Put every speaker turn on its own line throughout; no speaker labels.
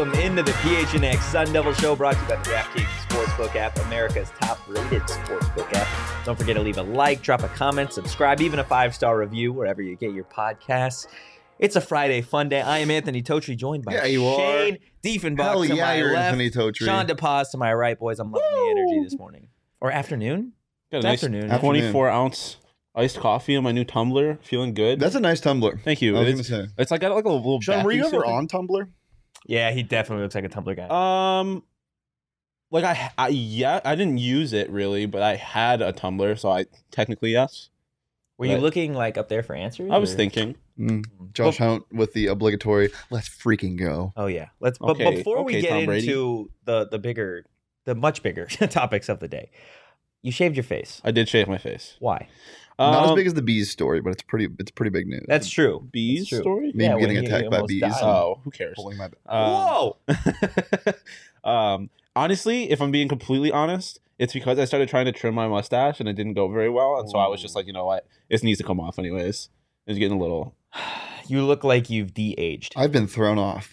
Welcome into the PHNX Sun Devil Show brought to you by the DraftKings Sportsbook app, America's top rated sportsbook app. Don't forget to leave a like, drop a comment, subscribe, even a five star review wherever you get your podcasts. It's a Friday fun day. I am Anthony Totri, joined by
Yeah, you are.
Shane Diefenbach
Hell
to
yeah,
my
you're
left,
Anthony Totri.
Shawn DePaz to my right. Boys, I'm loving the energy this morning. Or afternoon?
Got a nice
afternoon.
Afternoon.
24 ounce iced coffee in my new tumbler. Feeling good.
That's a nice tumbler.
Thank you.
I was
It's,
gonna say.
it's like got like a little.
Shawn, were you ever on Tumblr?
Yeah, he definitely looks like a Tumblr guy.
Um, like I, I yeah, I didn't use it really, but I had a Tumblr, so I technically yes.
Were you
right.
looking like up there for answers?
I was
or-
thinking.
Mm. Josh Hunt with the obligatory "Let's freaking go."
Oh yeah, let's. But
Okay,
before we
okay,
get
Tom Brady.
into the the bigger, the much bigger topics of the day, you shaved your face.
I did shave my face.
Why?
Not as
Um,
big as the bees story, but it's pretty. It's pretty big news.
That's true.
bees
That's true.
story.
me
Yeah, when
getting
he
attacked by
almost
bees.
died.
and
Oh, who cares?
Pulling my.
Um,
Whoa!
um, honestly, if I'm being completely honest, it's because I started trying to trim my mustache and it didn't go very well, and so I was just like, you know what, this needs to come off anyways. It's getting a little.
You look like you've de-aged.
I've been thrown off.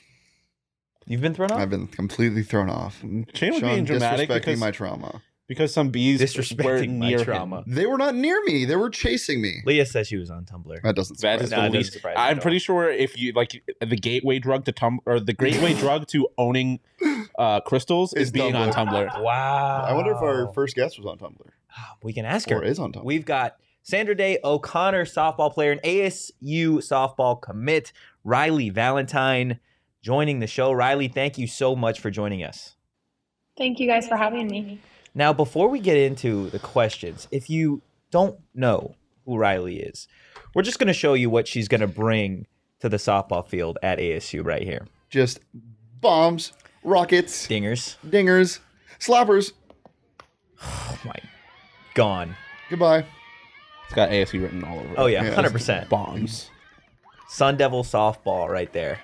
You've been thrown off.
I've been completely thrown off.
Shane was
Shawn
being dramatic
disrespecting
because,
my trauma.
Because some bees
Disrespecting my
near
trauma.
him.
They were not near me. They were chasing me.
Leah says she was on Tumblr.
That doesn't. Surprise
is
me.
No,
the
it
least.
surprise
I'm pretty
all.
sure if you like the gateway drug to tum or the gateway drug to owning uh, crystals is
Is
being on
Tumblr.
Tumblr.
Wow.
I wonder if our first guest was on Tumblr
We can ask her.
or is on Tumblr.
We've got Sandra Day O'Connor, softball player and ASU softball commit, Riley Valentine joining the show. Riley, thank you so much for joining us.
Thank you guys for having me.
Now, before we get into the questions, if you don't know who Riley is, we're just going to show you what she's going to bring to the softball field at ASU right here.
Just bombs, rockets,
Dingers.
dingers, slappers.
Oh my. Gone.
Goodbye.
It's got ASU written all over. it.
Oh, yeah,
Yeah,
100%.
bombs.
Sun Devil softball right there.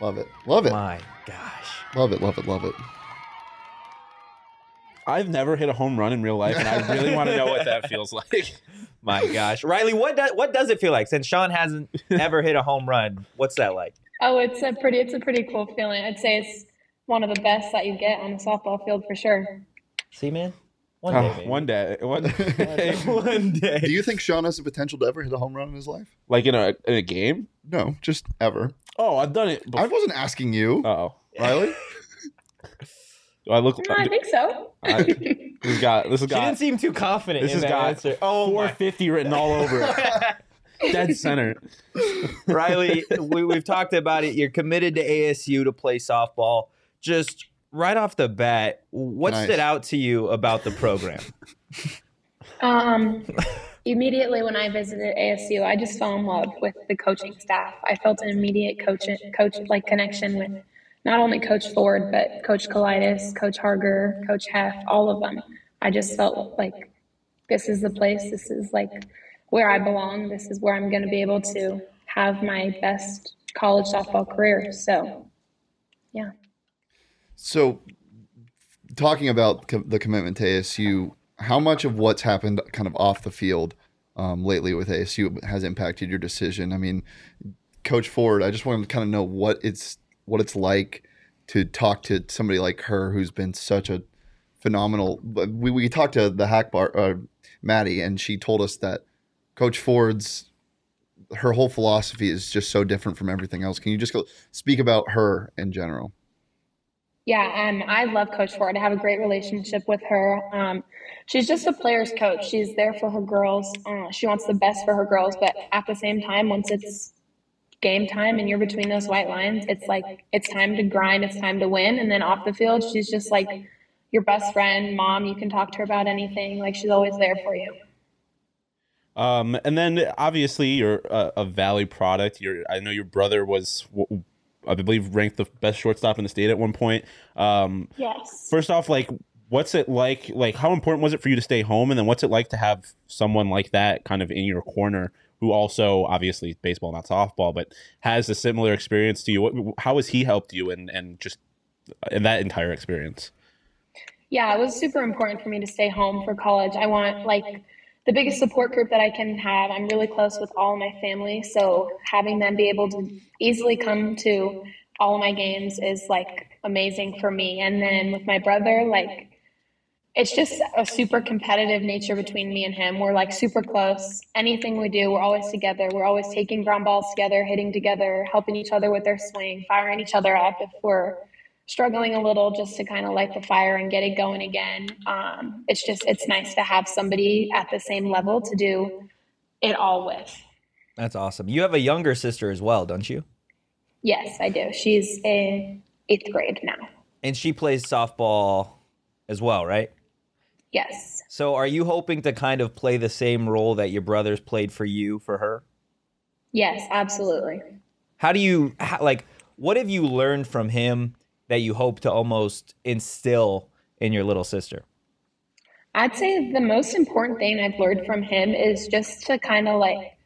Love it. Love it.
My gosh.
Love it. Love it. Love it.
I've never hit a home run in real life, and I really want to know what that feels like.
My gosh. Riley, what, does what does it feel like? Since Shawn hasn't ever hit a home run, what's that like?
Oh, it's a pretty it's a pretty cool feeling. I'd say it's one of the best that you get on a softball field for sure.
See, man? One oh, day.
Oh,
baby.
one day, one day,
One day.
Do you think Shawn has the potential to ever hit a home run in his life?
like in a in a game.
No, just ever.
Oh, I've done it.
I wasn't asking you,
Oh,
Riley.
Do I look.
No, I think so.
I- this has got this has
She didn't seem too confident
this
in
has
that
got
answer. Oh, my
450 written all over it. Dead center.
Riley, we, we've talked about it. You're committed to ASU to play softball. Just right off the bat, what
Nice.
stood out to you about the program?
Um, immediately when I visited ASU, I just fell in love with the coaching staff. I felt an immediate coach coach like connection with not only Coach Ford but Coach Colitis, Coach Harger, Coach Heff, all of them. I just felt like this is the place. This is like where I belong. This is where I'm going to be able to have my best college softball career. So, yeah.
So, talking about co- the commitment to ASU, how much of what's happened kind of off the field um, lately with ASU has impacted your decision? I mean, Coach Ford, I just want to kind of know what it's what it's like to talk to somebody like her who's been such a phenomenal. We we talked to the hack bar, uh, Maddie, and she told us that Coach Ford's her whole philosophy is just so different from everything else. Can you just go speak about her in general?
Yeah, um, I love Coach Ford. I have a great relationship with her. Um, she's just a player's coach. She's there for her girls. Uh, she wants the best for her girls, but at the same time, once it's game time and you're between those white lines, it's like it's time to grind. It's time to win. And then off the field, she's just like, your best friend, mom. You can talk to her about anything. Like she's always there for you.
Um, and then obviously you're a, a Valley product. You're, I know your brother was, I believe, ranked the best shortstop in the state at one point. Um,
Yes.
first off, like, what's it like? Like, how important was it for you to stay home? And then what's it like to have someone like that kind of in your corner who also, obviously, baseball, not softball, but has a similar experience to you? What, how has he helped you and and just in that entire experience?
Yeah, it was super important for me to stay home for college. I want like the biggest support group that I can have. I'm really close with all my family, so having them be able to easily come to all of my games is like amazing for me. And then with my brother, like it's just a super competitive nature between me and him. We're like super close. Anything we do, we're always together. We're always taking ground balls together, hitting together, helping each other with their swing, firing each other up if we're struggling a little just to kind of light the fire and get it going again. Um, it's just, it's nice to have somebody at the same level to do it all with.
That's awesome. You have a younger sister as well, don't you?
Yes, I do. She's in eighth grade now.
And she plays softball as well, right?
Yes.
So are you hoping to kind of play the same role that your brothers played for you for her?
Yes, absolutely.
How do you how, like what have you learned from him that you hope to almost instill in your little sister?
I'd say the most important thing I've learned from him is just to kind of like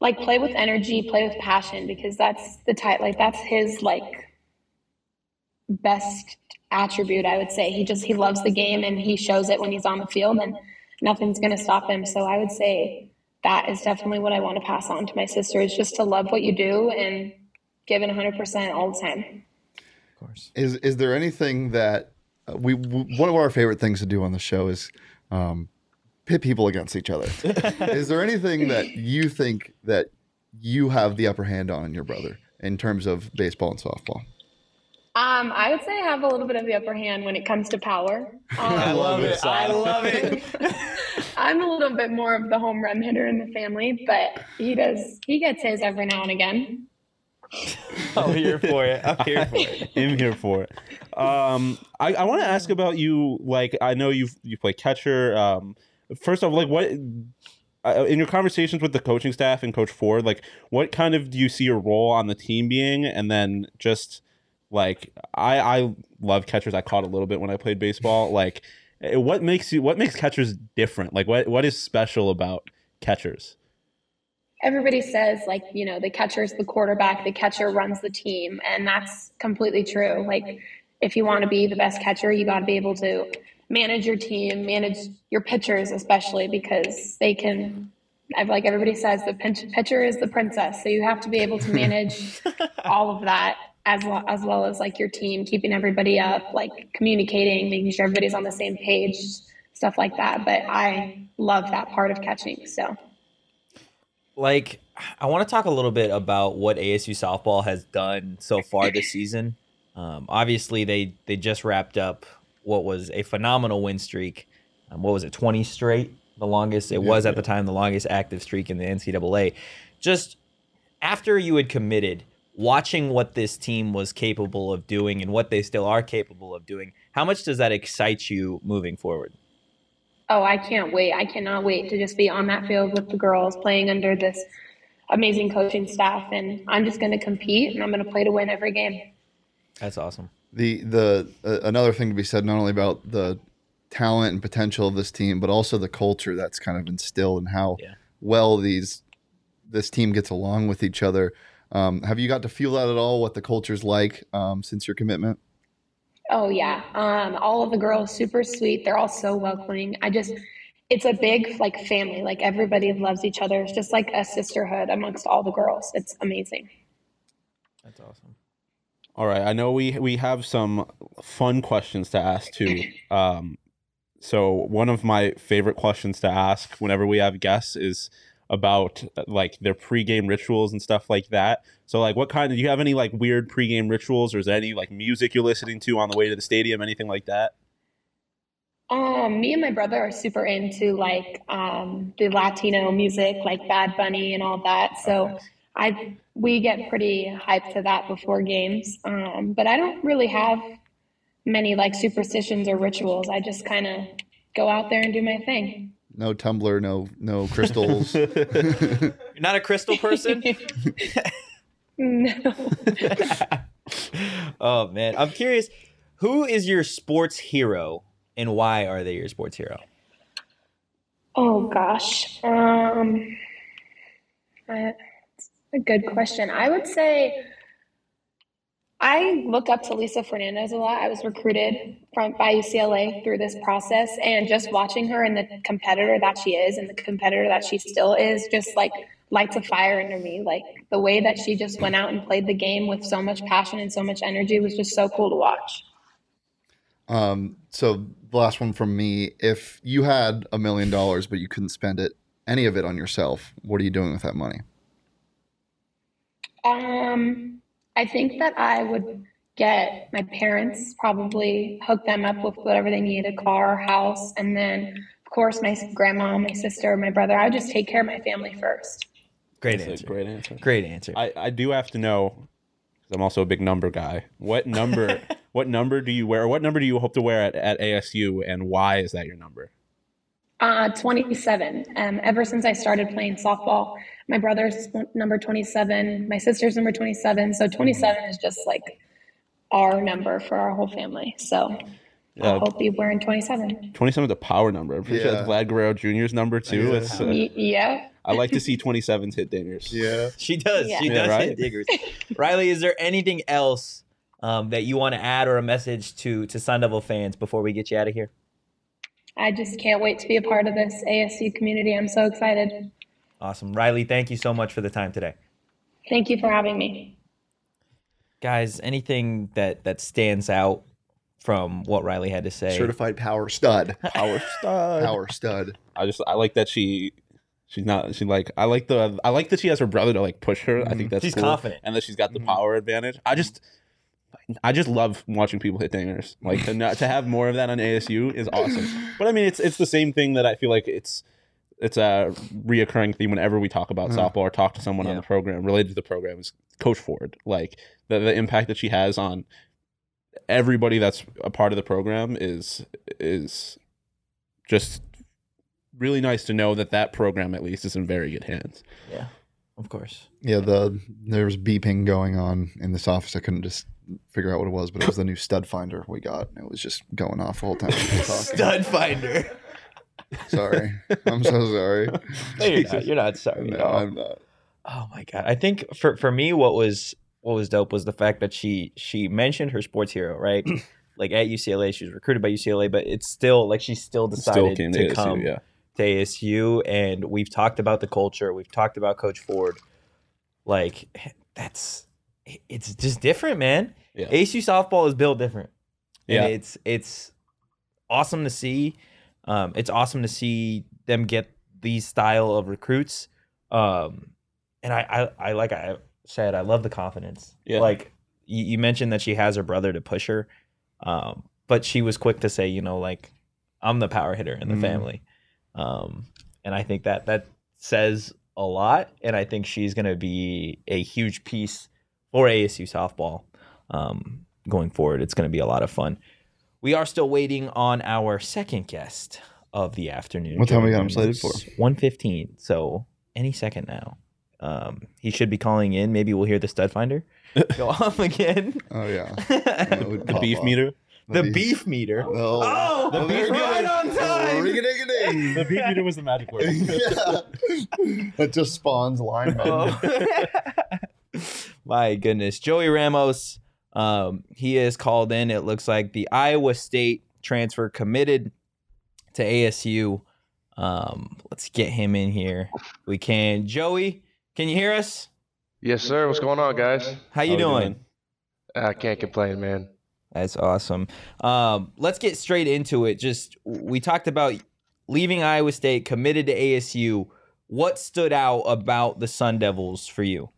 like play with energy, play with passion because that's the type like that's his like best attribute I would say. He just he loves the game and he shows it when he's on the field and nothing's going to stop him. So I would say that is definitely what I want to pass on to my sister is just to love what you do and give it 100% all the time.
Of course.
Is is there anything that uh, we, we one of our favorite things to do on the show is um, pit people against each other? is there anything that you think that you have the upper hand on in your brother in terms of baseball and softball?
Um, I would say I have a little bit of the upper hand when it comes to power. Um,
I love it.
I love it.
I'm a little bit more of the home run hitter in the family, but he does he gets his every now and again.
I'm here for it. I'm here for it.
I'm here for it. Um, I, I want to ask about you. Like, I know you you play catcher. Um, first off, like, what uh, in your conversations with the coaching staff and Coach Ford, like, what kind of do you see your role on the team being? And then just like, I I love catchers. I caught a little bit when I played baseball. Like, eh, what makes you what makes catchers different? Like, what what is special about catchers?
Everybody says like, you know, the catcher's the quarterback, the catcher runs the team, and that's completely true. Like if you want to be the best catcher, you got to be able to manage your team, manage your pitchers especially because they can I've like everybody says the pinch, pitcher is the princess, so you have to be able to manage all of that as well as well as like your team, keeping everybody up, like communicating, making sure everybody's on the same page, stuff like that. But I love that part of catching. So
like I want to talk a little bit about what ASU softball has done so far this season. Um, obviously, they they just wrapped up what was a phenomenal win streak. Um, what was it, twenty straight? The longest it was at the time, the longest active streak in the NCAA. Just after you had committed, watching what this team was capable of doing and what they still are capable of doing, how much does that excite you moving forward?
Oh, I can't wait. I cannot wait to just be on that field with the girls playing under this amazing coaching staff. And I'm just going to compete and I'm going to play to win every game.
That's awesome.
The the uh, another thing to be said not only about the talent and potential of this team, but also the culture that's kind of instilled and how
Yeah.
well these this team gets along with each other. Um, have you got to feel that at all? What the culture's like um, since your commitment?
Oh, yeah. Um, all of the girls, super sweet. They're all so welcoming. I just, it's a big like family. Like everybody loves each other. It's just like a sisterhood amongst all the girls. It's amazing.
That's awesome.
All right, I know we we have some fun questions to ask too. Um, so one of my favorite questions to ask whenever we have guests is about uh, like their pregame rituals and stuff like that. So like, what kind of do you have any like weird pregame rituals, or is there any like music you're listening to on the way to the stadium, anything like that?
Um, me and my brother are super into like um, the Latino music, like Bad Bunny and all that. So I we get pretty hyped to that before games. Um, but I don't really have many like superstitions or rituals. I just kind of go out there and do my thing.
No tumbler, no no crystals.
You're not a crystal person?
No.
oh man, I'm curious. Who is your sports hero, and why are they your sports hero?
Oh gosh. Um, that's a good question. I would say I look up to Lisa Fernandez a lot. I was recruited from by UCLA through this process, and just watching her and the competitor that she is, and the competitor that she still is, just like lights a fire under me. Like the way that she just went out and played the game with so much passion and so much energy was just so cool to watch.
Um, so the last one from me: If you had a million dollars but you couldn't spend it, any of it on yourself, what are you doing with that money?
Um, I think that I would get my parents, probably hook them up with whatever they need, a car, house, and then of course my grandma, my sister, my brother. I would just take care of my family first.
Great
That's
answer.
great answer.
Great answer.
I, I do have to know because I'm also a big number guy. What number? what number do you wear? Or what number do you hope to wear at, at ASU, and why is that your number?
Uh, 27. Um, ever since I started playing softball, my brother's number 27, my sister's number 27. So 27 is just like our number for our whole family. So
Uh,
I'll be wearing 27.
27 is a power number. I'm pretty sure
Yeah.
that's Vlad Guerrero Jr.'s number too.
Yeah.
It's, uh,
Y- yeah.
I like to see 27s hit dingers.
Yeah.
she does.
Yeah.
She
Yeah,
does
right?
hit diggers. Riley, is there anything else um, that you want to add or a message to to Sun Devil fans before we get you out of here?
I just can't wait to be a part of this ASU community. I'm so excited.
Awesome, Riley. Thank you so much for the time today,
Thank you for having me.
guys. Anything that that stands out from what Riley had to say?
Certified power stud.
Power stud.
Power stud.
I just I like that she she's not she like I like the I like that she has her brother to like push her. I think mm-hmm. that's
She's
cool.
confident.
and that she's got the mm-hmm. power advantage. I just I just love watching people hit dingers. Like to not, to have more of that on ASU is awesome. But I mean, it's it's the same thing that I feel like it's it's a reoccurring theme whenever we talk about softball or talk to someone on the program related to the program is Coach Ford. Like the the impact that she has on everybody that's a part of the program is is just really nice to know that that program at least is in very good hands.
Yeah, of course.
Yeah, the there was beeping going on in this office. I couldn't just figure out what it was, but it was the new stud finder we got. It was just going off the whole time. we were talking.
Stud finder.
Sorry, I'm so sorry.
No, you're not. You're not sorry. at
No,
all.
I'm not.
Oh my god! I think for for me, what was what was dope was the fact that she she mentioned her sports hero, right? like at UCLA, she was recruited by UCLA, but it's still like she still decided
Still to,
to
ASU,
come
yeah.
to ASU, and we've talked about the culture, we've talked about Coach Ford. Like that's it's just different, man.
Yeah.
ASU softball is built different.
Yeah.
And it's it's awesome to see. Um, it's awesome to see them get these style of recruits. Um, and I, I, I like I said, I love the confidence.
Yeah.
Like you, you mentioned that she has her brother to push her, um, but she was quick to say, you know, like I'm the power hitter in the
Mhm.
family, um, and I think that that says a lot. And I think she's going to be a huge piece for ASU softball um, going forward. It's going to be a lot of fun. We are still waiting on our second guest of the afternoon.
What time we got
Joey
him slated for?
115. So any second now. Um, he should be calling in. Maybe we'll hear the stud finder go off again.
Oh yeah,
the
The beef meter.
The beef meter.
Oh,
Oh,
the
beef right on time.
Ring-a-ding-a-ding.
The beef meter was the magic word.
yeah. That just spawns linemen.
Oh. My goodness. Joey Ramos, um, he is called in. It looks like the Iowa State transfer committed to ASU. Um, let's get him in here. We can. Joey, can you hear us?
Yes, sir. What's going on, guys?
How you
How
doing?
doing?
I can't complain, man.
That's awesome. Um, let's get straight into it. Just we talked about leaving Iowa State, committed to ASU. What stood out about the Sun Devils for you?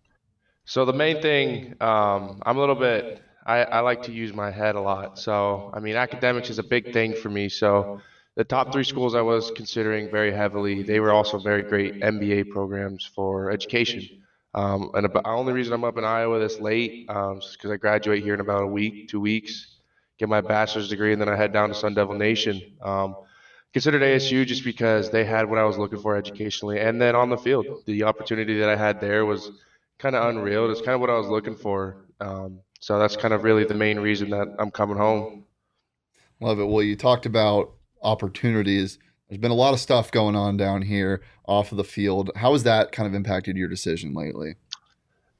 So the main thing, um, I'm a little bit. I, I like to use my head a lot. So I mean, academics is a big thing for me. So the top three schools I was considering very heavily, they were also very great MBA programs for education. Um, and the only reason I'm up in Iowa this late um, is because I graduate here in about a week, two weeks. get my bachelor's degree, and then I head down to Sun Devil Nation. Um, considered ASU just because they had what I was looking for educationally, and then on the field, the opportunity that I had there was kind of unreal. It's kind of what I was looking for. Um, so that's kind of really the main reason that I'm coming home.
Love it. Well, you talked about opportunities. There's been a lot of stuff going on down here off of the field. How has that kind of impacted your decision lately?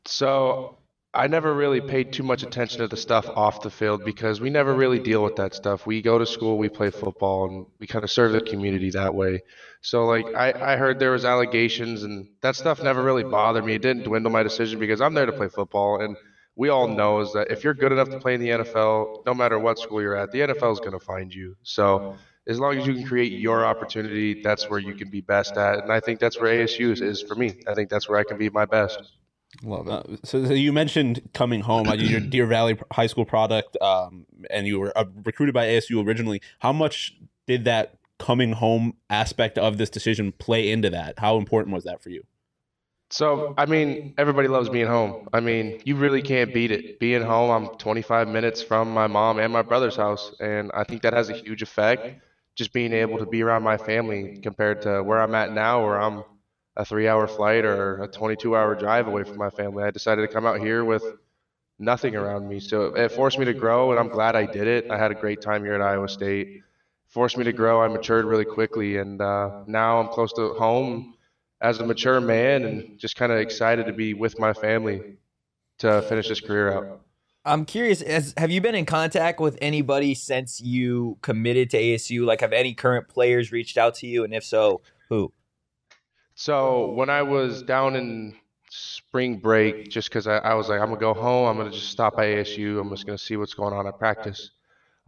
So I never really paid too much attention to the stuff off the field because we never really deal with that stuff. We go to school, we play football, and we kind of serve the community that way. So like I, I heard there was allegations and that stuff never really bothered me. It didn't dwindle my decision because I'm there to play football and we all know is that if you're good enough to play in the NFL, no matter what school you're at, the NFL is going to find you. So as long as you can create your opportunity, that's where you can be best at. And I think that's where ASU is, is for me. I think that's where I can be my best.
Love it.
Uh, so, so you mentioned coming home, uh, your Deer Valley High School product, um, and you were uh, recruited by ASU originally. How much did that coming home aspect of this decision play into that? How important was that for you?
So, I mean, everybody loves being home. I mean, you really can't beat it. Being home, I'm 25 minutes from my mom and my brother's house, and I think that has a huge effect. Just being able to be around my family compared to where I'm at now, where I'm a three hour flight or a 22 hour drive away from my family. I decided to come out here with nothing around me. So it forced me to grow, and I'm glad I did it. I had a great time here at Iowa State. Forced me to grow. I matured really quickly, and uh, now I'm close to home as a mature man and just kind of excited to be with my family to finish this career out.
I'm curious, has, have you been in contact with anybody since you committed to ASU? Like, have any current players reached out to you? And if so, who?
So when I was down in spring break, just because I, I, was like, I'm gonna go home, I'm gonna just stop by ASU, I'm just gonna see what's going on at practice.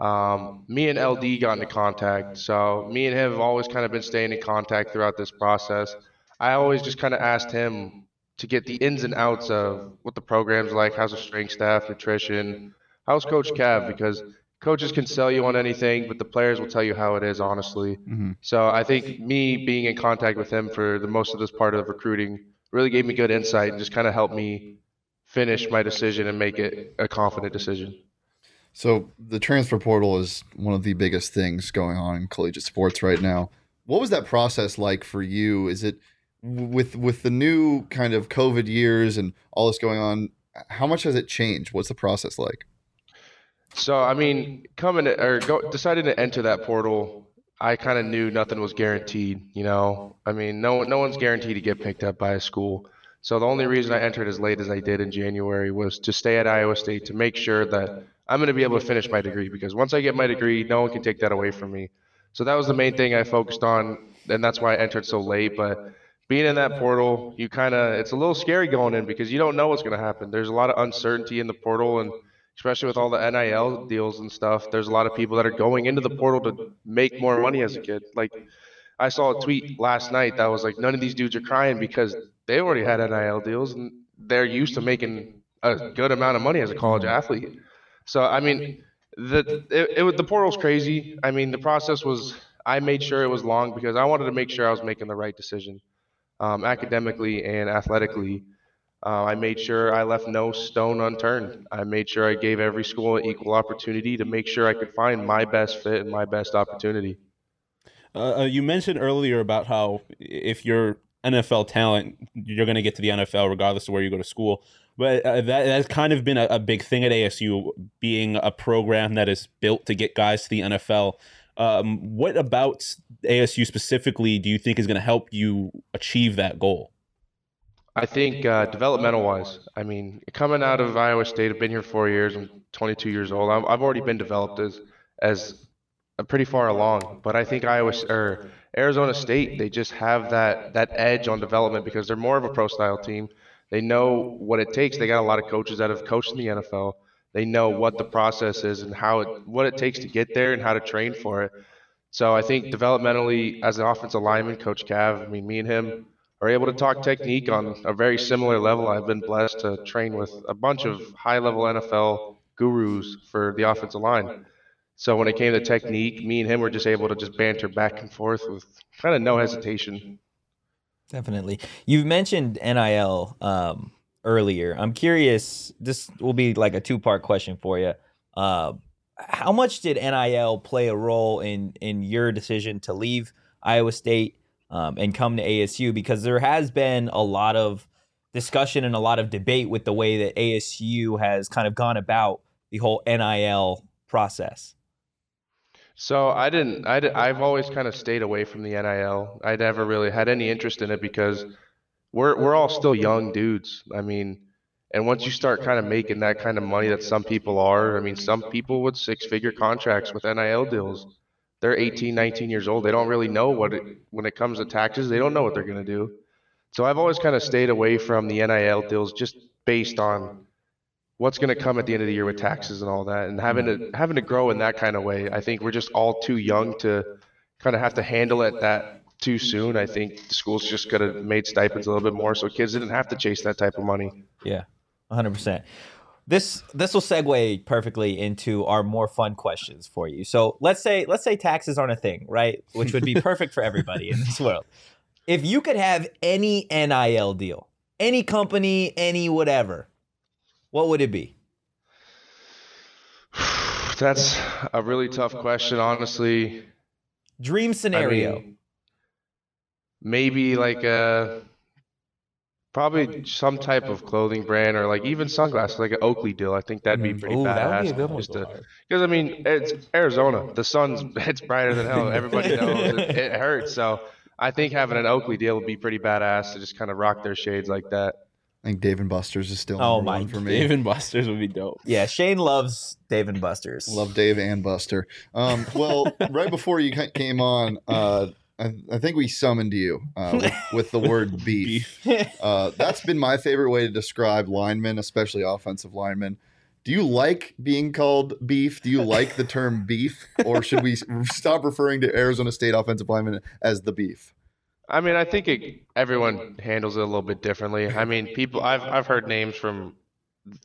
Um, me and LD got into contact, so me and him have always kind of been staying in contact throughout this process. I always just kind of asked him to get the ins and outs of what the program's like, how's the strength staff, nutrition, how's Coach Cav, because coaches can sell you on anything, but the players will tell you how it is, honestly. Mm-hmm. So I think me being in contact with him for the most of this part of recruiting really gave me good insight and just kind of helped me finish my decision and make it a confident decision.
So the transfer portal is one of the biggest things going on in collegiate sports right now. What was that process like for you? Is it with with the new kind of COVID years and all this going on, how much has it changed? What's the process like?
So I mean, coming to, or go, deciding to enter that portal, I kind of knew nothing was guaranteed. You know, I mean, no no one's guaranteed to get picked up by a school. So the only reason I entered as late as I did in January was to stay at Iowa State to make sure that I'm going to be able to finish my degree because once I get my degree, no one can take that away from me. So that was the main thing I focused on, and that's why I entered so late. But being in that portal, you kind of it's a little scary going in because you don't know what's going to happen. There's a lot of uncertainty in the portal, and especially with all the NIL deals and stuff, there's a lot of people that are going into the portal to make more money as a kid. Like I saw a tweet last night that was like, none of these dudes are crying because they already had NIL deals and they're used to making a good amount of money as a college athlete. So I mean, the it, it the portal's crazy. I mean, the process was. I made sure it was long because I wanted to make sure I was making the right decision um, academically and athletically. Uh, I made sure I left no stone unturned. I made sure I gave every school an equal opportunity to make sure I could find my best fit and my best opportunity.
Uh, uh you mentioned earlier about how if you're NFL talent, you're going to get to the NFL regardless of where you go to school. But uh, that that's kind of been a, a, big thing at ASU, being a program that is built to get guys to the NFL. Um, what about ASU specifically do you think is going to help you achieve that goal?
I think uh, developmental wise, I mean, coming out of Iowa State, I've been here four years. I'm 22 years old. I've, I've already been developed as as pretty far along. But I think Iowa or Arizona State, they just have that that edge on development because they're more of a pro style team. They know what it takes. They got a lot of coaches that have coached in the NFL. They know what the process is and how it, what it takes to get there and how to train for it. So I think developmentally, as an offensive lineman, Coach Cav, I mean, me and him are able to talk technique on a very similar level. I've been blessed to train with a bunch of high-level NFL gurus for the offensive line. So when it came to technique, me and him were just able to just banter back and forth with kind of no hesitation.
Definitely. You've mentioned NIL um, earlier. I'm curious. This will be like a two part question for you. Uh, how much did NIL play a role in in your decision to leave Iowa State um, and come to ASU? Because there has been a lot of discussion and a lot of debate with the way that ASU has kind of gone about the whole NIL process.
So I didn't. I did, I've always kind of stayed away from the NIL. I never really had any interest in it because we're we're all still young dudes. I mean, and once you start kind of making that kind of money that some people are, I mean, some people with six-figure contracts with NIL deals, they're 18, 19 years old. They don't really know what it, when it comes to taxes. They don't know what they're going to do. So I've always kind of stayed away from the NIL deals just based on what's going to come at the end of the year with taxes and all that, and having to having to grow in that kind of way. I think we're just all too young to kind of have to handle it that too soon. I think the schools just could have made stipends a little bit more, so kids didn't have to chase that type of money.
Yeah, 100%. This this will segue perfectly into our more fun questions for you. So let's say let's say taxes aren't a thing, right? Which would be perfect for everybody in this world. If you could have any NIL deal, any company, any whatever, what would it be?
That's a really tough question, honestly.
Dream
I
scenario.
mean, maybe like a probably some type of clothing brand or like even sunglasses, like an Oakley deal. I think that'd be pretty
Ooh, that would be
badass.
a good one.
Just because I mean, it's Arizona. The sun's it's brighter than hell. Everybody knows it, it hurts. So I think having an Oakley deal would be pretty badass to just kind of rock their shades like that.
I think Dave and Buster's is still
Oh
number
my
one for me.
Dave and Buster's would be dope.
yeah, Shane loves Dave and Buster's.
Love Dave and Buster. Um, well, right before you came on, uh, I, I think we summoned you uh, with, with the word beef. Uh, that's been my favorite way to describe linemen, especially offensive linemen. Do you like being called beef? Do you like the term beef? Or should we stop referring to Arizona State offensive linemen as the beef?
I mean, I think it, everyone handles it a little bit differently. I mean, people I've I've heard names from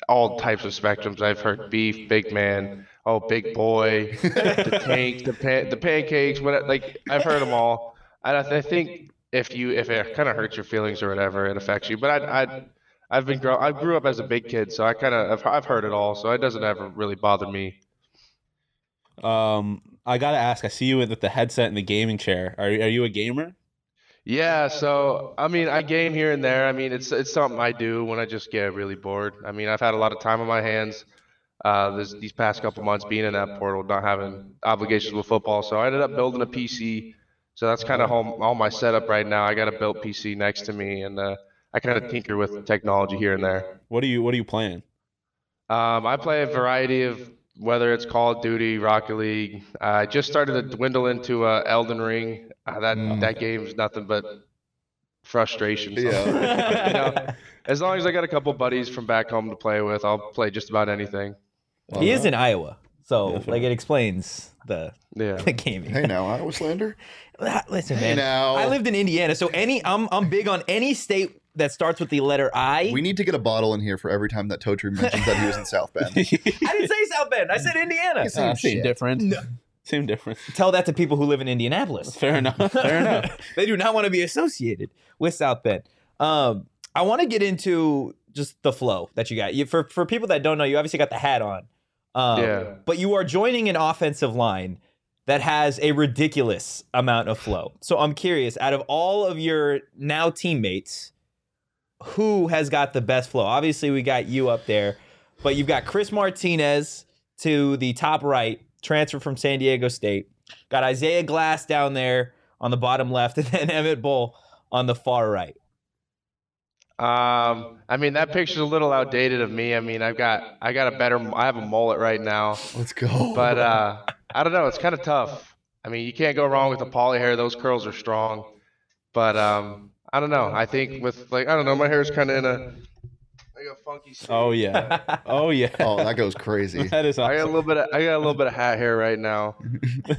all types of spectrums. I've heard beef, big man, oh big boy, the tank, the pan, the pancakes. What like I've heard them all. And I, th- I think if you if it kind of hurts your feelings or whatever, it affects you. But I I I've been grow I grew up as a big kid, so I kind of I've, I've heard it all, so it doesn't ever really bother me.
Um, I gotta ask. I see you with the headset and the gaming chair. Are are you a gamer?
Yeah, so I mean, I game here and there. I mean, it's it's something I do when I just get really bored. I mean, I've had a lot of time on my hands uh, this, these past couple months being in that portal, not having obligations with football. So I ended up building a PC. So that's kind of all, all my setup right now. I got a built PC next to me, and uh, I kind of tinker with technology here and there.
What are you What are you playing?
Um, I play a variety of whether it's Call of Duty, Rocket League. I just started to dwindle into uh, Elden Ring. Uh, that
Mm.
that game's nothing but frustration. So,
Yeah.
you know, as long as I got a couple buddies from back home to play with, I'll play just about anything.
He is in Iowa, so
Yeah,
like it explains the,
Yeah.
the gaming.
Hey now, Iowa slander.
Listen,
Hey
man.
now.
I lived in Indiana, so any I'm I'm big on any state that starts with the letter I.
We need to get a bottle in here for every time that Totri mentions that he was in South Bend.
I didn't say South Bend. I said Indiana.
Same
Uh, same
shit.
difference. Same difference.
Tell that to people who live in Indianapolis.
Fair enough. Fair enough.
they do not want to be associated with South Bend. Um, I want to get into just the flow that you got. You, for for people that don't know, you obviously got the hat on. Um,
Yeah.
But you are joining an offensive line that has a ridiculous amount of flow. So I'm curious, out of all of your now teammates, who has got the best flow? Obviously, we got you up there, but you've got Chris Martinez to the top right, transfer from San Diego State. Got Isaiah Glass down there on the bottom left, and then Emmett Bull on the far right.
Um, I mean, that picture's a little outdated of me. I mean, I've got I got a better I have a mullet right now.
Let's go.
But uh, I don't know. It's kind of tough. I mean, you can't go wrong with the poly hair. Those curls are strong. But um, I don't know. I think with like I don't know, my hair's kind of in a like a funky. state.
Oh yeah. Oh yeah.
oh, that goes crazy.
that is
I got a little bit. Of, I got a little bit of hat hair right now.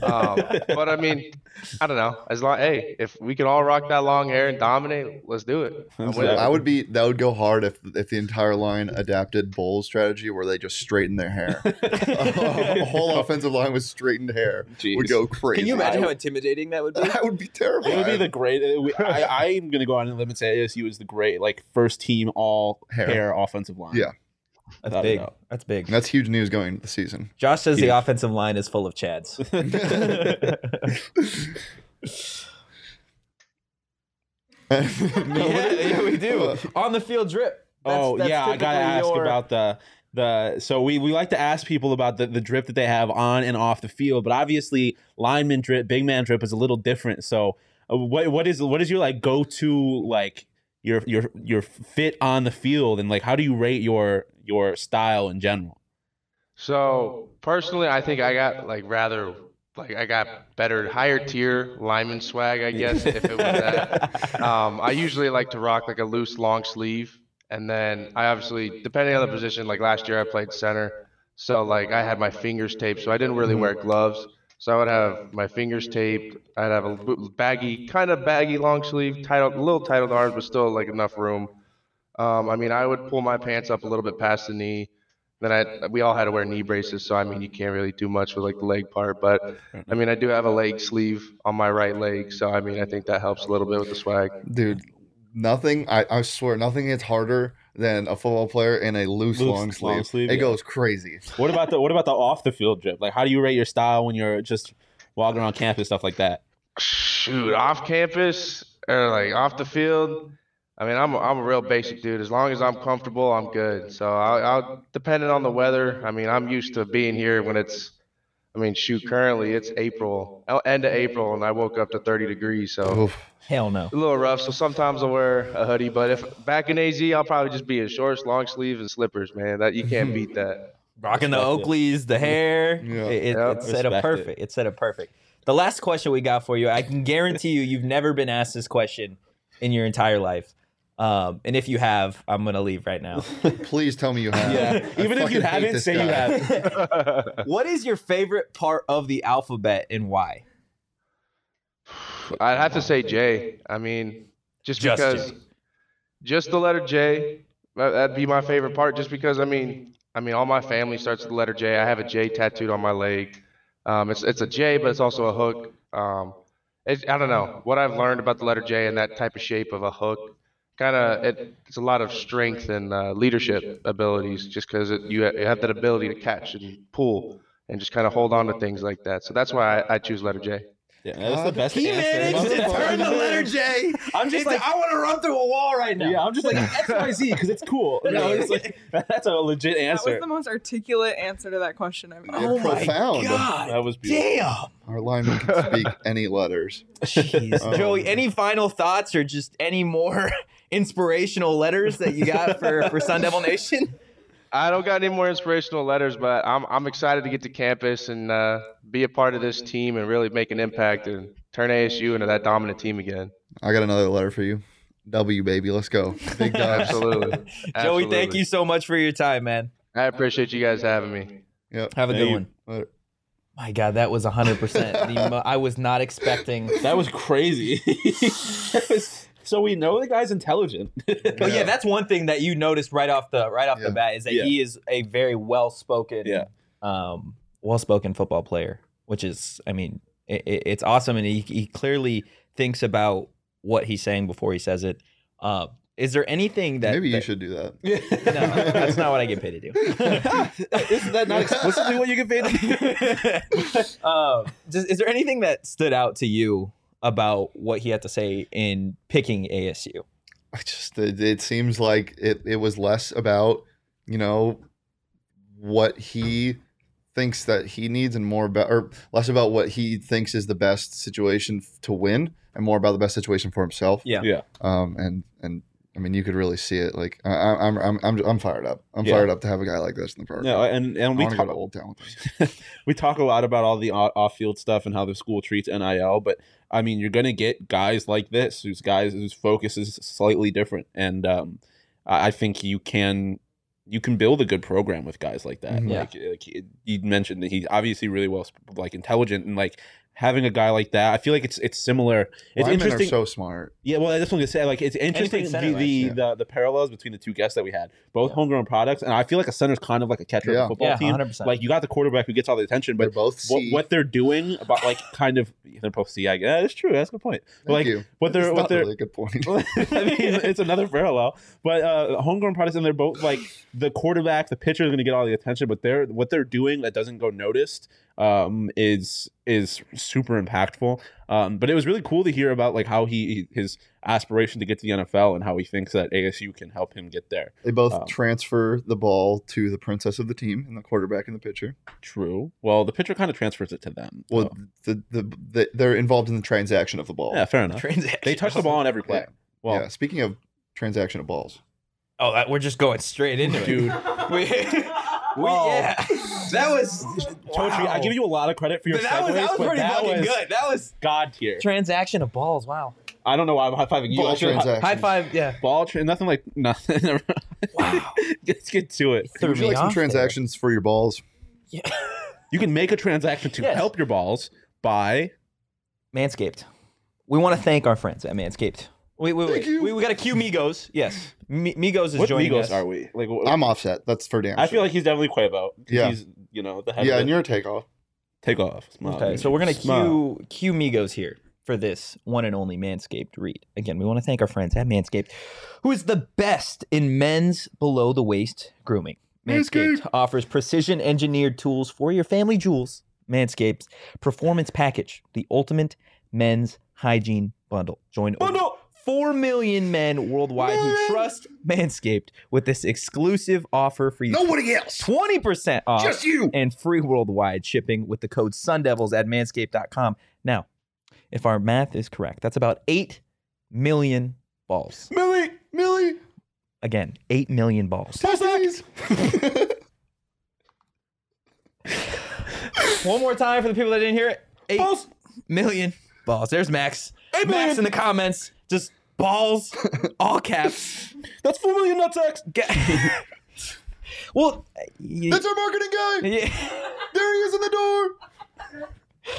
Um, but I mean, I don't know. As long, hey, if we can all rock that long hair and dominate, let's do it. I'm with it.
I would be that would go hard if if the entire line adapted Bull's strategy where they just straighten their hair. a whole offensive line with straightened hair would go crazy.
Can you imagine how intimidating that would be?
that would be terrible.
It would be the great. I, I'm going to go on and limb and say ASU is the great, like first team all
Hair.
hair, offensive line.
Yeah.
That's
Without
big. That's big.
That's huge news going into the season.
Josh says the offensive line is full of chads. yeah, yeah, we do. On the field drip. That's-
oh
that's
yeah, I gotta
typically
ask
your-
about the the. So we we like to ask people about the the drip that they have on and off the field, but obviously lineman drip, big man drip is a little different. So uh, what what is what is your like go to like your your your fit on the field and like how do you rate your your style in general?
So personally, I think I got like rather like I got better higher tier lineman swag, I guess, if it was that. Um, I usually like to rock like a loose long sleeve, and then I obviously depending on the position. Like last year, I played center, so like I had my fingers taped, so I didn't really wear gloves. So I would have my fingers taped. I'd have a baggy, kind of baggy long sleeve, tight, a little tight on the arms, but still like enough room. Um, I mean, I would pull my pants up a little bit past the knee. Then I, we all had to wear knee braces, so I mean, you can't really do much with like the leg part. But I mean, I do have a leg sleeve on my right leg, so I mean, I think that helps a little bit with the swag.
Dude, nothing. I, I swear, nothing hits harder than a football player in a loose,
Loose,
long
long
sleeve.
sleeve,
it
yeah.
goes crazy.
What about the what about the off the field drip? Like how do you rate your style when you're just walking around campus stuff like that?
Shoot, off campus or like off the field. I mean, I'm a, I'm a real basic dude. As long as I'm comfortable, I'm good. So I'll, I'll depending on the weather. I mean, I'm used to being here when it's. I mean, shoot, currently it's April, oh, end of April, and I woke up to 30 degrees, so
Oof.
Hell no.
a little rough. So sometimes I'll wear a hoodie, but if back in AZ, I'll probably just be in shorts, long sleeves, and slippers. Man, that you can't beat that.
Rocking the
Respect it.
Oakleys, the hair.
Yeah.
It, it-
Yep.
it's set up
Respect it.
perfect. It's set up perfect. The last question we got for you, I can guarantee you, you've never been asked this question in your entire life. Um, and if you have, I'm gonna leave right now.
Please tell me you have.
Yeah,
I
even if you haven't,
this
say you have.
what is your favorite part of the alphabet and why?
I'd have to say J. I mean, just,
Just
because,
J.
just the letter J. that- That'd be my favorite part. Just because, I mean, I mean, all my family starts with the letter J. I have a J tattooed on my leg. Um, it's it's a J, but it's also a hook. Um, it's, I don't know what I've learned about the letter J and that type of shape of a hook. Kind of, it, it's a lot of strength and uh, leadership abilities. Just because you, you have that ability to catch and pull and just kind of hold on to things like that. So that's why I, I choose letter J.
Yeah, that's the best
He managed to turn the letter J.
I'm just like,
I want to run through a wall right now.
yeah, I'm just like X Y Z because it's cool. You know, it's like that's a legit answer.
That was the most articulate answer to that question I've ever.
Oh my
profound.
god!
That was beautiful.
Damn.
Our lineman can speak any letters.
Jeez.
Oh.
Joey, any final thoughts or just any more inspirational letters that you got for for Sun Devil Nation?
I don't got any more inspirational letters, but I'm I'm excited to get to campus and uh, be a part of this team and really make an impact and turn ASU into that dominant team again.
I got another letter for you. W baby, let's go. Big dubs.
Absolutely.
Joey, thank you so much for your time, man.
I appreciate you guys having me.
Yep.
Have a
Hey,
good one.
Later.
My God, that was 100%. The mo- I was not expecting.
That was crazy. That was- so we know the guy's intelligent.
But yeah, that's one thing that you noticed right off the right off the bat is that
Yeah.
he is a very well spoken,
Yeah.
um, well spoken football player, which is, I mean, it, it- it's awesome, and he he clearly thinks about what he's saying before he says it. Uh, is there anything that
Maybe you
that-
should do that.
No, that's not what I get paid to do.
Isn't that not explicitly what you get paid to do?
um, just, is there anything that stood out to you about what he had to say in picking ASU?
I just it, it seems like it, it was less about you know what he thinks that he needs and more about or less about what he thinks is the best situation to win and more about the best situation for himself
Yeah.
Yeah.
um and and I mean you could really see it like I, I'm I'm I'm I'm fired up I'm
Yeah.
fired up to have a guy like this in the program
No, and and
I
we
want to go
talk,
to Old Town
we talk a lot about all the off field stuff and how the school treats NIL, but I mean, you're gonna get guys like this, whose guys whose focus is slightly different, and um, I think you can you can build a good program with guys like that.
Mhm.
Yeah.
Like, like you mentioned that he's obviously really well, like intelligent, and like having a guy like that, I feel like it's it's similar. It's
Linemen
interesting.
are so smart.
Yeah, well, I just want to say, like, it's interesting
plays
the the,
right?
the the parallels between the two guests that we had, both homegrown products, and I feel like a center's kind of like a catcher
Yeah.
of a football
Yeah,
team.
100%.
Like, you got the quarterback who gets all the attention,
They're
but
both
what, what they're doing about like kind of they're both C. I yeah, that's true. That's a good point. But, like
you.
what they're
It's
what
not
they're
really a good point.
I mean, it's another parallel. But uh, homegrown products, and they're both like the quarterback, the pitcher is going to get all the attention, but they're what they're doing that doesn't go noticed um, is is super impactful. Um, but it was really cool to hear about like how he his aspiration to get to the NFL and how he thinks that ASU can help him get there.
They both
Um,
transfer the ball to the princess of the team and the quarterback and the pitcher.
True. Well, the pitcher kind of transfers it to them.
Well, the, the, the they're involved in the transaction of the ball.
yeah, fair enough.
Transaction.
They touch the ball on every play.
Yeah.
Well,
yeah. Speaking of transaction of balls,
Oh, that, we're just going straight into it,
dude.
We, we
Oh.
yeah, that was
Totally, I give you a lot of credit for your
that was,
segues,
that was
but
pretty
that
fucking
was
good. That was
God tier.
transaction of balls. Wow.
I don't know why I'm high fiving you.
ball
I should hi-
transaction.
High five. Yeah.
ball tra- nothing like nothing.
Wow.
Let's get to it.
Threw
Would you
me
like some
off there.
transactions for your balls? Yeah.
You can make a transaction to
Yes.
help your balls by
Manscaped. We want to thank our friends at Manscaped. Wait, wait, wait.
You.
We, we got to cue Migos. Yes. Mi- Migos is
what
joining
Migos
us.
are we? Like wh-
I'm offset. That's for damn.
I
sure.
feel like he's definitely Quavo. 'cause
Yeah.
He's you know the head
yeah,
of
and
it.
you're a takeoff.
take off. Smile,
Okay, so we're gonna
Smile.
cue cue Migos here for this one and only Manscaped read. Again, we want to thank our friends at Manscaped, who is the best in men's below the waist grooming. Manscaped,
Manscaped.
offers precision engineered tools for your family jewels. Manscaped's Performance Package, the ultimate men's hygiene bundle. Join over
Bundle!
4 million men worldwide who trust Manscaped with this exclusive offer for you.
Nobody else.
20% off
Just you.
and free worldwide shipping with the code SUNDEVILS at manscaped.com. Now, if our math is correct, that's about 8 million balls.
Millie, Millie,
Again, 8 million balls.
please.
One more time for the people that didn't hear it. 8
Balls.
million balls. There's Max.
Eight
Max
million.
in the comments. Just balls, all caps.
That's four million nutsacks.
Ga- well, y-
That's our marketing guy.
yeah.
There he is in the door.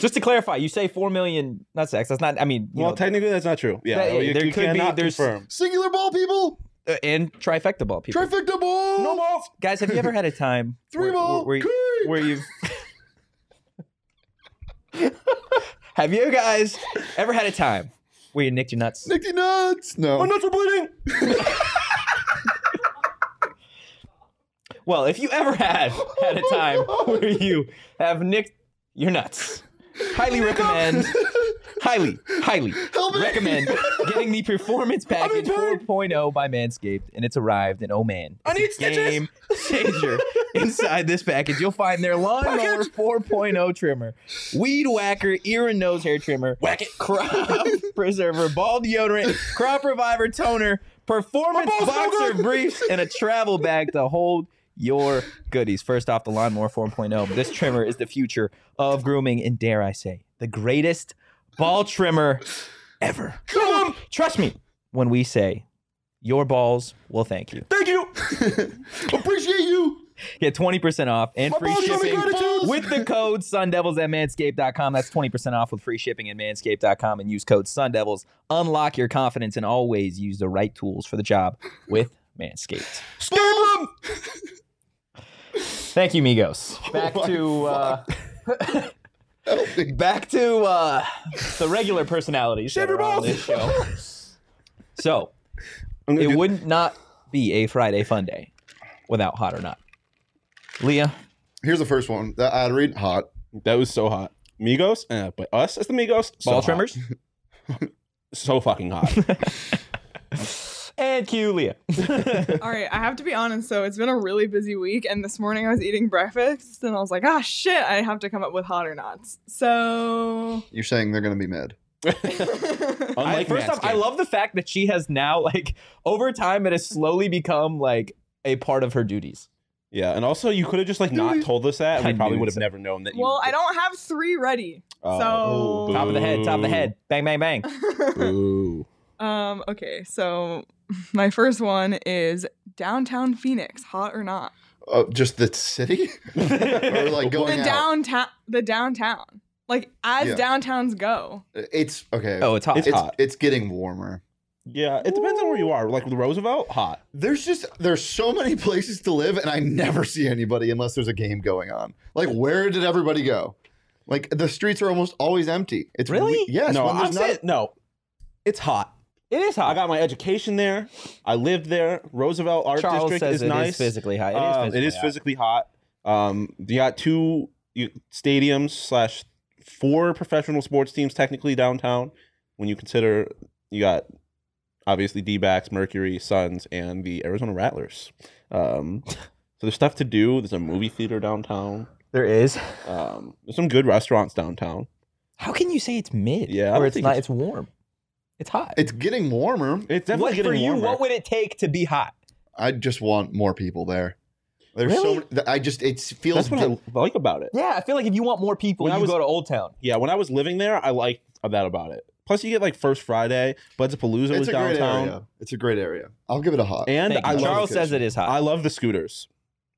just to clarify, you say 4 million nutsacks. That's not, I mean, you
Well,
know,
technically that's not true. Yeah,
That-
well, you,
there
you
could be- there's-
confirm.
Singular ball, people.
uh, and trifecta ball people.
Trifecta ball.
No balls.
Guys, have you ever had a time
Three
where,
ball.
where,
King.
where you've have you guys ever had a time where you nicked your nuts?
Nicky nuts. No.
My nuts are bleeding.
Well, if you ever had had a time where you have nicked your nuts, highly recommend, highly, highly recommend getting the Performance Package 4.0 by Manscaped, and it's arrived. And oh man,
I need stitches.
game changer. Inside this package, you'll find their lawnmower 4.0 trimmer, weed whacker, ear and nose hair trimmer, whack it, crop preserver, ball deodorant, crop reviver toner, performance boxer briefs, and a travel bag to hold your goodies. First off, the lawnmower 4.0. This trimmer is the future of grooming, and dare I say, the greatest ball trimmer ever. Come, Trust me when we say your balls will thank you.
Thank you.
Appreciate you.
Get 20% off and
My
free
balls show me
shipping with the code SunDevils at manscaped.com. That's 20% off with free shipping at manscaped.com and use code SunDevils. Unlock your confidence and always use the right tools for the job with Manscaped.
Scam
Thank you, Migos. Back
Oh
to uh,
Help
back to uh, the regular personalities that are on this show. So it
do-
would not be a Friday fun day without hot or not. Leah,
Here's the first one. That ad read hot.
That was so hot. Migos, uh, but us as the Migos, so
ball
hot.
trimmers,
so fucking hot.
and cue Leah.
All right, I have to be honest. So it's been a really busy week, and this morning I was eating breakfast, and I was like, "Ah, shit! I have to come up with hot or nots." So,
You're saying they're gonna be mad.
I,
Unlike
first off, I
Manscaped.
love the fact that she has now, like, over time, it has slowly become like a part of her duties.
Yeah, and also you could have just like not told us that, and
I
we probably
knew
would have
so.
never known that. you
well, I don't have three ready.
Oh,
so,
Top of the head, top of the head, bang, bang, bang.
Ooh.
um, okay. So my first one is downtown Phoenix, hot or not?
Uh, just the city, or like going
The
out.
downtown, the downtown. Like as
Yeah.
downtowns go.
It's okay.
Oh, it's hot.
it's
hot.
it's getting warmer.
Yeah, it depends on where you are. Like with Roosevelt, hot.
There's just there's so many places to live, and I never see anybody unless there's a game going on. Like, where did everybody go? Like the streets are almost always empty. It's
Really?
we- yes.
no,
when
I'm
not-
saying no. It's hot.
It is hot.
I got my education there. I lived there. Roosevelt Art
Charles
District
says
is
it is
nice.
physically hot. It is
Um,
physically
it is
hot.
physically hot. Um, you got two you, stadiums slash four professional sports teams technically downtown. When you consider you got obviously D-backs, Mercury, Suns, and the Arizona Rattlers. Um, so there's stuff to do. There's a movie theater downtown.
There is.
Um, there's some good restaurants downtown.
How can you say it's mid?
Yeah, I
or it's
think
not.
it's-
It's, warm. It's hot.
It's getting warmer.
It's definitely
what
getting
for you?
warmer.
What would it take to be hot?
I just want more people there. There's
Really?
so many, I just it feels
That's what I like about it.
Yeah, I feel like if you want more people,
When I
you
was-
go to Old Town.
Yeah, when I was living there, I liked that about it. Plus, you get like First Friday. Palooza
it's
was
a great area. It's a great area. I'll give it a hot.
and
Thank
I
you.
love
Charles says it is hot.
I love the scooters.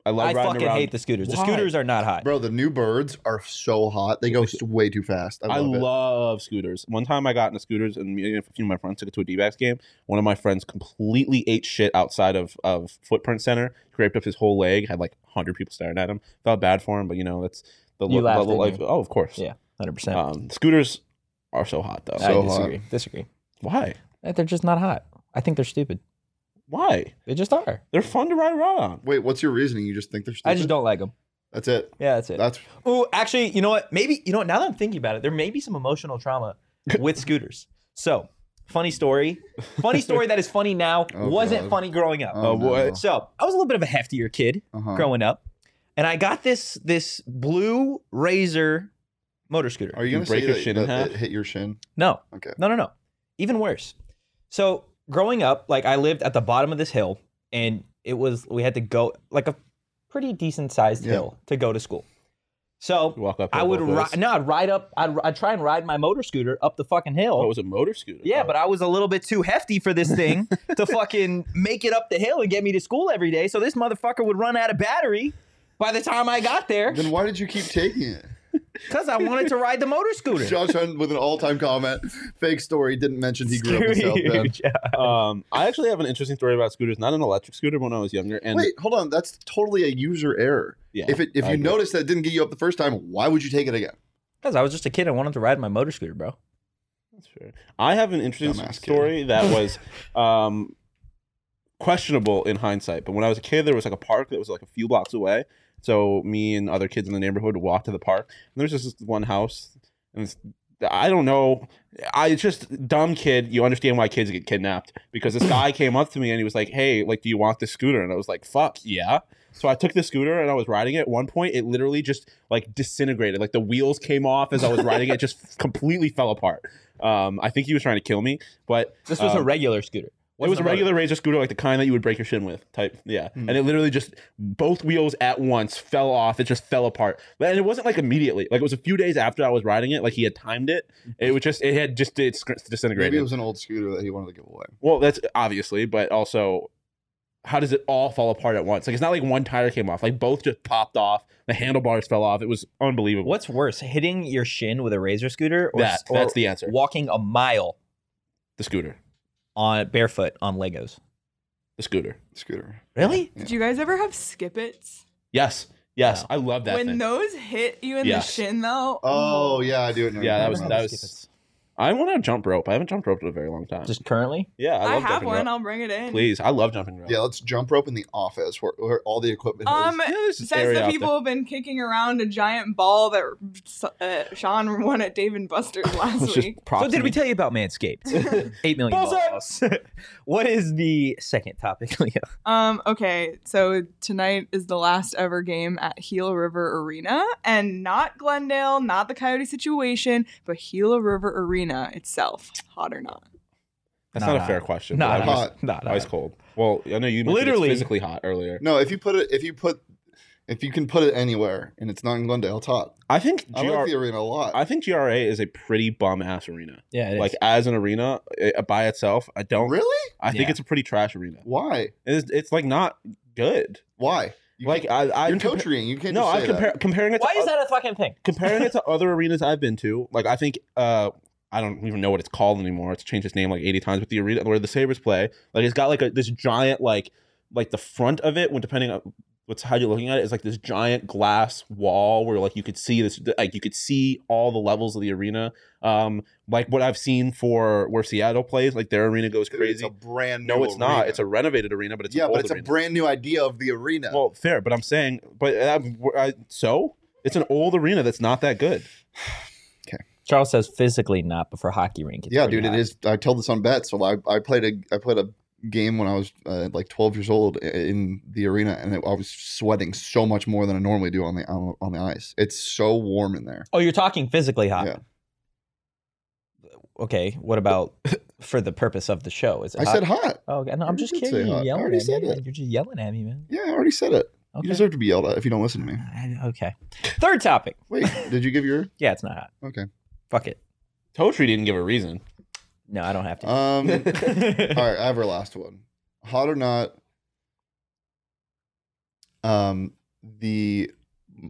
I love
I
riding
fucking
around.
hate the scooters. The
Why?
scooters are not hot.
Bro, the new birds are so hot. They go s- way too fast. I
I
love, it.
love scooters. One time I got in the scooters and me and a few of my friends took it to a D-backs game. One of my friends completely ate shit outside of, of Footprint Center, scraped up his whole leg, had like 100 people staring at him. Felt bad for him, but you know, that's the,
You
lo-
laughed,
the
didn't
life.
you?
Oh, of course.
Yeah, hundred percent.
Um, scooters are so hot though.
So
I
hot.
disagree. Disagree.
Why?
Eh, They're just not hot. I think they're stupid.
Why?
They just are.
They're fun to ride around on.
Wait, what's your reasoning? You just think they're stupid?
I just don't like them.
That's it.
Yeah, that's it.
That's
Oh, actually, you know what? Maybe you know. what? Now that I'm thinking about it, there may be some emotional trauma with scooters. So, funny story. Funny story that is funny now
Oh,
wasn't
God.
funny growing up.
oh,
boy.
no.
So, I was a little bit of a heftier kid
Uh-huh.
growing up, and I got this this blue Razor motor scooter.
Are you
You
gonna
break
say
your
that,
shin in
that
half?
it hit your shin?
No,
Okay.
no, no, no. Even worse. So growing up, like I lived at the bottom of this hill, and it was we had to go like a pretty decent sized
Yeah.
hill to go to school. So
You walk up.
I would ride. No, I'd ride up. I'd, I'd try and ride my motor scooter up the fucking hill.
Oh, it was a motor scooter.
yeah,
Oh.
but I was a little bit too hefty for this thing to fucking make it up the hill and get me to school every day. So this motherfucker would run out of battery by the time I got there
Then why did you keep taking it?
Because I wanted to ride the motor scooter.
Josh Hunt with an all-time comment. Fake story. Didn't mention he grew up in
Screw
South
you,
Bend.
Josh.
Um, I actually have an interesting story about scooters. Not an electric scooter, when I was younger. And
Wait, hold on. That's totally a user error.
yeah,
if it if
I
you
agree.
notice that it didn't get you up the first time, why would you take it again?
Because I was just a kid I wanted to ride my motor scooter, bro.
That's fair. I have an interesting
Dumbass kid.
story that was um, questionable in hindsight. But when I was a kid, there was like a park that was like a few blocks away. So me and other kids in the neighborhood would walk to the park. And there's just this one house, and it's, I don't know. I it's just dumb kid. You understand why kids get kidnapped because this guy came up to me and he was like, "Hey, like, do you want this scooter?" And I was like, "Fuck yeah." So I took the scooter and I was riding it. At one point, it literally just like disintegrated. Like the wheels came off as I was riding it, just completely fell apart. Um, I think he was trying to kill me, but
This was a
um,
regular scooter.
It was a
Wasn't
regular razor scooter, like the kind that you would break your shin with, type. Yeah, hmm. and it literally just both wheels at once fell off. It just fell apart, and it wasn't like immediately. Like it was a few days after I was riding it. Like he had timed it. Hmm. It was just it had just it disintegrated.
Maybe it was an old scooter that he wanted to give away.
well, that's obviously, but also, how does it all fall apart at once? Like it's not like one tire came off. Like both just popped off. The handlebars fell off. It was unbelievable.
What's worse, hitting your shin with a razor scooter, or,
That-
or
that's the answer.
walking a mile
the scooter?
On barefoot on Legos?
The scooter.
Scooter.
Really?
Did you guys ever have Skip-Its?
Yes, yes,
Wow.
I love that
when
thing.
those hit you in
Yes.
the shin, though.
Oh yeah, I do it now.
Yeah, that was- that was- I want to jump rope. I haven't jumped rope in a very long time.
Just currently?
yeah, I,
I,
love
have
jumping
one.
rope.
I'll bring it in.
Please, I love jumping rope.
Yeah, let's jump rope in the office where, where all the equipment
Um,
is.
Yeah, there's this
Says
area
the
out
people have been kicking around a giant ball that uh, Shawn won at Dave and Buster's last
Let's just
week.
props
So did we tell you about Manscaped? Eight million balls. what is the second topic, Leah?
Um, okay, so tonight is the last ever game at Gila River Arena, and not Glendale, not the Coyote situation, but Gila River Arena itself. Hot or not?
That's
Nah,
not a fair question.
Not
but
hot.
ice,
Not
ice cold. Well, I know you
Literally.
it's physically hot earlier.
No, if you put it, if you put, if you can put it anywhere and it's not in Glendale, it's hot.
I think
I like the arena a lot.
I think GRA is a pretty bum ass arena.
Yeah, it is.
Like as an arena uh, by itself, I don't.
really?
I think
Yeah.
it's a pretty trash arena.
Why?
It's, it's like not good.
Why? You
like
can't-
I, I
you're
compa-
coaching. You can't.
No,
just
I'm compare,
that.
comparing it.
Why
to
is that a fucking thing?
comparing it to other arenas I've been to? Like I think uh I don't even know what it's called anymore. It's changed its name like 80 times. But the arena where the Sabres play, like it's got like a this giant like like the front of it when depending on what's how you're looking at it is like this giant glass wall where like you could see this like you could see all the levels of the arena. Um like what I've seen for where Seattle plays, like their arena goes crazy.
It's a brand new.
no, it's not. It's a renovated arena, but it's
yeah, but it's a brand new idea of the arena.
Well, fair, but I'm saying, but uh, I, so it's an old arena that's not that good.
Charles says physically not, but for hockey rink.
Yeah, dude, it is. I told this on bet. So I, I played a I played a game when I was uh, like 12 years old in the arena, and it, I was sweating so much more than I normally do on the on, on the ice. It's so warm in there.
Oh, you're talking physically hot.
Yeah.
Okay. What about for the purpose of the show? Is it?
I
hot?
said hot.
Oh, okay. No, I'm just kidding. You're yelling
already
at me.
it.
You're just yelling at me, man.
Yeah, I already said it.
Okay.
You deserve to be yelled at if you don't listen to me.
Okay. Third topic.
Wait, did you give your?
Yeah, it's not hot.
Okay.
Fuck it.
Totri didn't give a reason.
No, I don't have to.
Um. all right, I have our last one. Hot or not? Um, the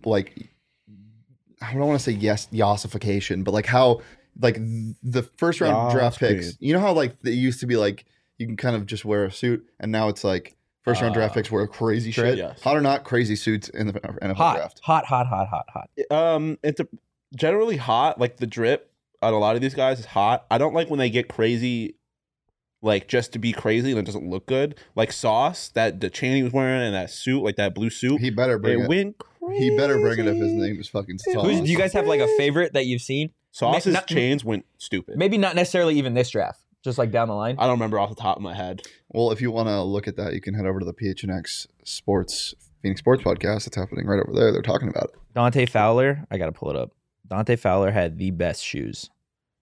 like, I don't want to say yes, yassification, but like how like the first round
Yas,
draft picks.
dude.
You know how like it used to be like you can kind of just wear a suit, and now it's like first round draft
Uh,
picks wear crazy
sure,
shit.
yes.
Hot or not? Crazy suits in the NFL
hot,
draft.
hot, hot, hot, hot, hot.
Um, it's a, generally hot. Like the drip on a lot of these guys is hot. I don't like when they get crazy, like just to be crazy and it doesn't look good. Like Sauce, that the chain he was wearing and that suit, like that blue suit,
He better
they
bring it.
went crazy.
He better bring it if his name is fucking Sauce.
Who's, do you guys have like a favorite that you've seen?
Sauce's
not-
chains went stupid.
Maybe not necessarily even this draft, just like down the line.
I don't remember off the top of my head.
Well, if you want to look at that, you can head over to the PHNX Sports Phoenix Sports podcast. It's happening right over there. They're talking about it.
Dante Fowler, I gotta pull it up. Dante Fowler had the best shoes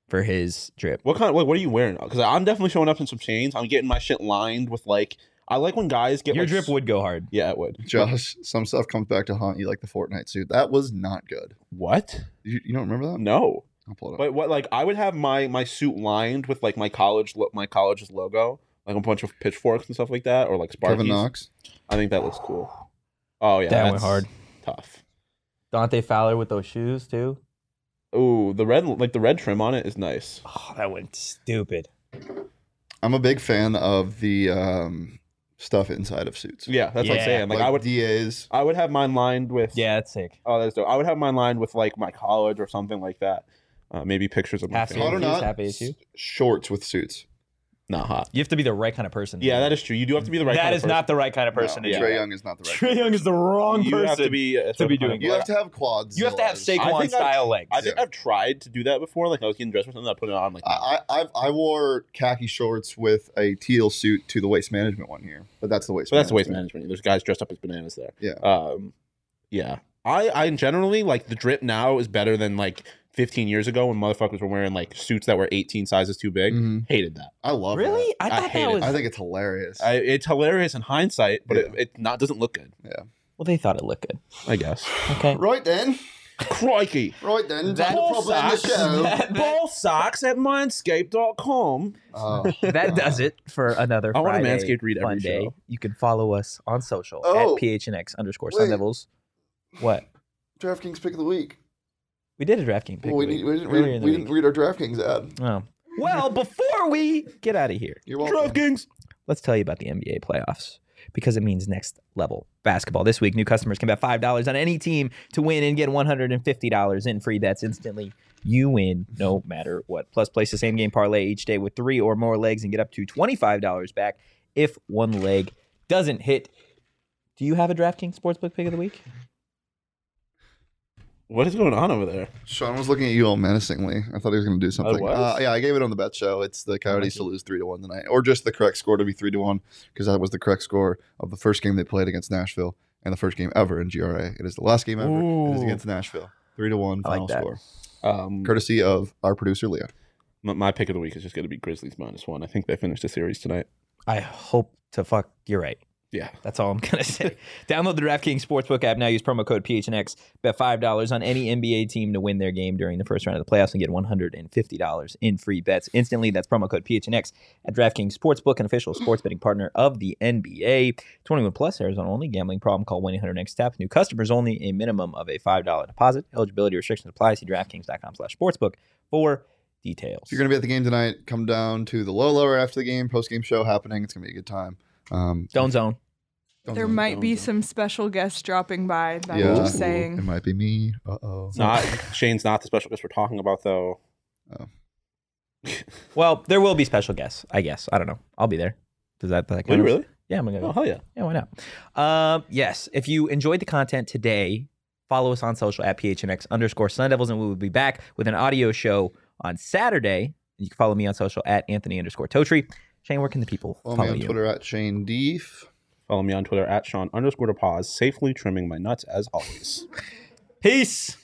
for his drip.
What kind? What, what are you wearing? Because I'm definitely showing up in some chains. I'm getting my shit lined with like. I like when guys get
Your
like,
drip would go hard.
Yeah, it would.
Josh, some stuff comes back to haunt you, like the Fortnite suit. That was not good.
What?
You, you don't remember that?
No.
I'll pull it up.
But what like I would have my my suit lined with like my college lo- my college's logo, like a bunch of pitchforks and stuff like that, or like Sparkies.
Kevin Knox.
I think that looks cool. Oh yeah,
That went
that's
hard.
Tough.
Dante Fowler with those shoes too.
Ooh, the red like the red trim on it is nice.
Oh, that went stupid.
I'm a big fan of the um, stuff inside of suits.
Yeah, that's what I'm saying. Like,
Like,
I would
DAs.
I would have mine lined with
Yeah, that's sick.
Oh, that's dope. I would have mine lined with like my college or something like that. Uh, maybe pictures of my
Half
family.
Hot or
ASU,
not?
half ASU.
s- Shorts with suits.
Not hot.
You have to be the right kind of person.
Yeah, that is true. You do have to be the right.
That
kind
is
of
not the right kind of person
No,
to do
Trey
that.
Young is not the right.
Trae Young is the wrong person.
You
person
have to be uh,
to be doing
You have to have quads.
You have to have
I
Saquon
think
style legs.
I think
Yeah.
I've tried to do that before. Like I was getting dressed for something, I put it on like.
I, I I've, I wore khaki shorts with a teal suit to the waste management one here, but that's the waste.
but that's the waste management. There's guys dressed up as bananas there.
Yeah.
Um, yeah. I I generally like the drip now is better than like 15 years ago when motherfuckers were wearing like suits that were 18 sizes too big.
Mhm.
Hated that.
I love. It.
Really?
that.
I
I
thought
hate
that
it.
was.
I think it's hilarious.
I, it's hilarious in hindsight, but it,
Yeah.
it not doesn't look good. Yeah.
Well, they thought it looked good.
I guess.
Okay.
right then.
Crikey.
Right then.
That-
Time to probably the show.
That-
Ball socks at mindscape.com.
Oh.
that does it for another
I want a Manscaped read every
fun day.
show.
You can follow us on social
Oh.
at phnx underscore
Wait.
Sun Devils. What?
DraftKings pick of the week.
We did a DraftKings pick.
Well, we,
the
we, didn't, read, we didn't read our DraftKings ad.
Oh. Well, before we get out of here,
You're welcome.
DraftKings.
let's tell you about the NBA playoffs because it means next level basketball. This week, new customers can bet $5 on any team to win and get $150 in free bets instantly. You win no matter what. Plus, place the same game parlay each day with three or more legs and get up to $25 back if one leg doesn't hit. Do you have a DraftKings Sportsbook pick of the week?
What is going on over there?
Shawn was looking at you all menacingly. I thought he was going to do something.
was?
Uh, yeah, I gave it on the bet show. It's the Coyotes to lose three to one tonight, or just the correct score to be three to one, because that was the correct score of the first game they played against Nashville and the first game ever in GRA. It is the last game ever. It is
Ooh.
against Nashville. Three to one
I like
final score,
Um,
courtesy of our producer Leah.
my, my pick of the week is just going to be Grizzlies minus one. I think they finished the series tonight.
I hope to fuck. You're right.
Yeah.
That's all I'm gonna say. Download the DraftKings Sportsbook app now. Use promo code PHNX. Bet five dollars on any NBA team to win their game during the first round of the playoffs and get one hundred and fifty dollars in free bets instantly. That's promo code PHNX at DraftKings Sportsbook, an official sports betting partner of the NBA. Twenty one plus, Arizona only. Gambling problem? Call one eight hundred next step. New customers only. A minimum of a five dollar deposit. Eligibility restrictions apply. See DraftKings.com slash sportsbook for details.
If you're going to be at the game tonight, come down to the low lower after the game, post game show happening. It's going to be a good time. Um,
Don't zone.
Don't
There
know.
might be
don't.
some special guests dropping by. That
Yeah.
I'm just saying.
It might be me. Uh oh.
Not Shane's not the special guest we're talking about though.
Well, there will be special guests. I guess. I don't know. I'll be there. Does that? that
Wait,
count?
really?
Yeah, I'm gonna go.
Oh hell yeah.
Yeah, why not? Um, yes, if you enjoyed the content today, follow us on social at PHNX underscore Sun Devils, and we will be back with an audio show on Saturday. You can follow me on social at Anthony underscore Totri. Shane, where can the people
Follow
follow,
me on
you?
Twitter at Shane Deef.
Follow me on Twitter at Shawn underscore to pause, safely trimming my nuts as always.
Peace.